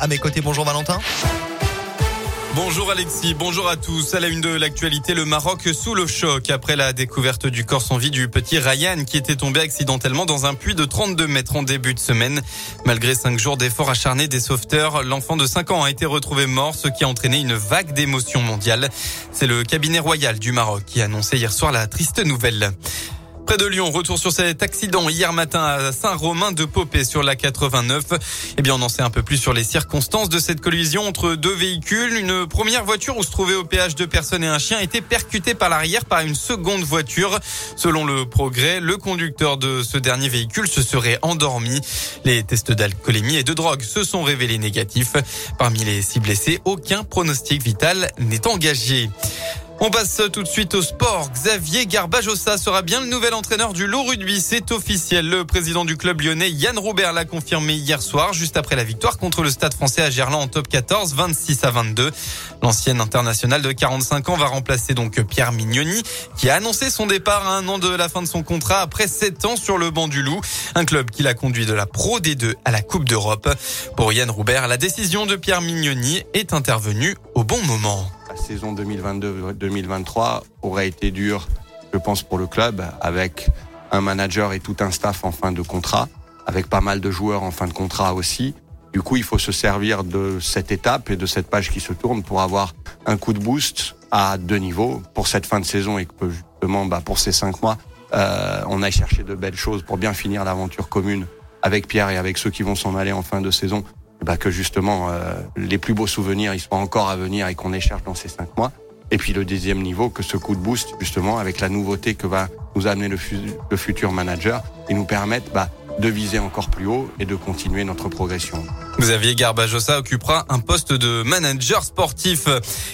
À mes côtés, bonjour Valentin. Bonjour Alexis, bonjour à tous. À la une de l'actualité, le Maroc sous le choc après la découverte du corps sans vie du petit Ryan qui était tombé accidentellement dans un puits de 32 mètres en début de semaine. Malgré cinq jours d'efforts acharnés des sauveteurs, l'enfant de 5 ans a été retrouvé mort, ce qui a entraîné une vague d'émotions mondiales. C'est le cabinet royal du Maroc qui a annoncé hier soir la triste nouvelle. Près de Lyon, retour sur cet accident hier matin à Saint-Romain de Popé sur la 89. Eh bien, on en sait un peu plus sur les circonstances de cette collision entre deux véhicules. Une première voiture où se trouvaient au péage deux personnes et un chien a été percutée par l'arrière par une seconde voiture. Selon le progrès, le conducteur de ce dernier véhicule se serait endormi. Les tests d'alcoolémie et de drogue se sont révélés négatifs. Parmi les six blessés, aucun pronostic vital n'est engagé. On passe tout de suite au sport. Xavier Garbajosa sera bien le nouvel entraîneur du Loup Rugby. C'est officiel. Le président du club lyonnais, Yann Roubert, l'a confirmé hier soir, juste après la victoire contre le Stade français à Gerland en top 14, 26 à 22. L'ancienne internationale de 45 ans va remplacer donc Pierre Mignoni, qui a annoncé son départ à un an de la fin de son contrat après 7 ans sur le banc du Loup. Un club qui l'a conduit de la Pro D2 à la Coupe d'Europe. Pour Yann Roubert, la décision de Pierre Mignoni est intervenue au bon moment saison 2022-2023 aurait été dure, je pense, pour le club, avec un manager et tout un staff en fin de contrat, avec pas mal de joueurs en fin de contrat aussi. Du coup, il faut se servir de cette étape et de cette page qui se tourne pour avoir un coup de boost à deux niveaux pour cette fin de saison et que justement, bah, pour ces cinq mois, euh, on aille chercher de belles choses pour bien finir l'aventure commune avec Pierre et avec ceux qui vont s'en aller en fin de saison bah, que justement euh, les plus beaux souvenirs ils soient encore à venir et qu'on écharpe dans ces cinq mois. Et puis le deuxième niveau, que ce coup de boost justement avec la nouveauté que va nous amener le, le futur manager et nous permettre bah, de viser encore plus haut et de continuer notre progression. Xavier Garbajosa occupera un poste de manager sportif.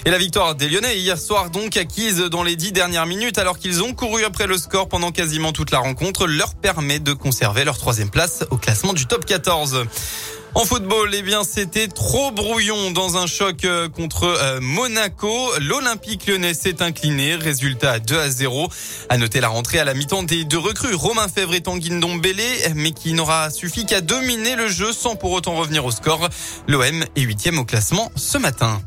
Et la victoire des Lyonnais hier soir donc acquise dans les dix dernières minutes alors qu'ils ont couru après le score pendant quasiment toute la rencontre leur permet de conserver leur troisième place au classement du top 14. En football, eh bien, c'était trop brouillon dans un choc euh, contre euh, Monaco. L'Olympique lyonnais s'est incliné. Résultat 2 à 0. À noter la rentrée à la mi-temps des deux recrues, Romain Fèvre et Tanguy Ndombele, mais qui n'aura suffi qu'à dominer le jeu sans pour autant revenir au score. L'OM est huitième au classement ce matin.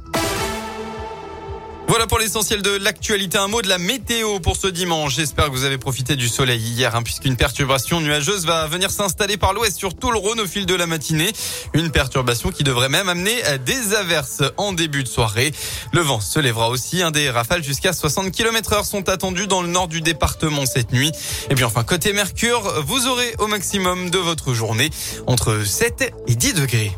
Voilà pour l'essentiel de l'actualité. Un mot de la météo pour ce dimanche. J'espère que vous avez profité du soleil hier, hein, puisqu'une perturbation nuageuse va venir s'installer par l'ouest sur tout le Rhône au fil de la matinée. Une perturbation qui devrait même amener des averses en début de soirée. Le vent se lèvera aussi. Des rafales jusqu'à 60 km heure sont attendues dans le nord du département cette nuit. Et puis enfin, côté Mercure, vous aurez au maximum de votre journée entre 7 et 10 degrés.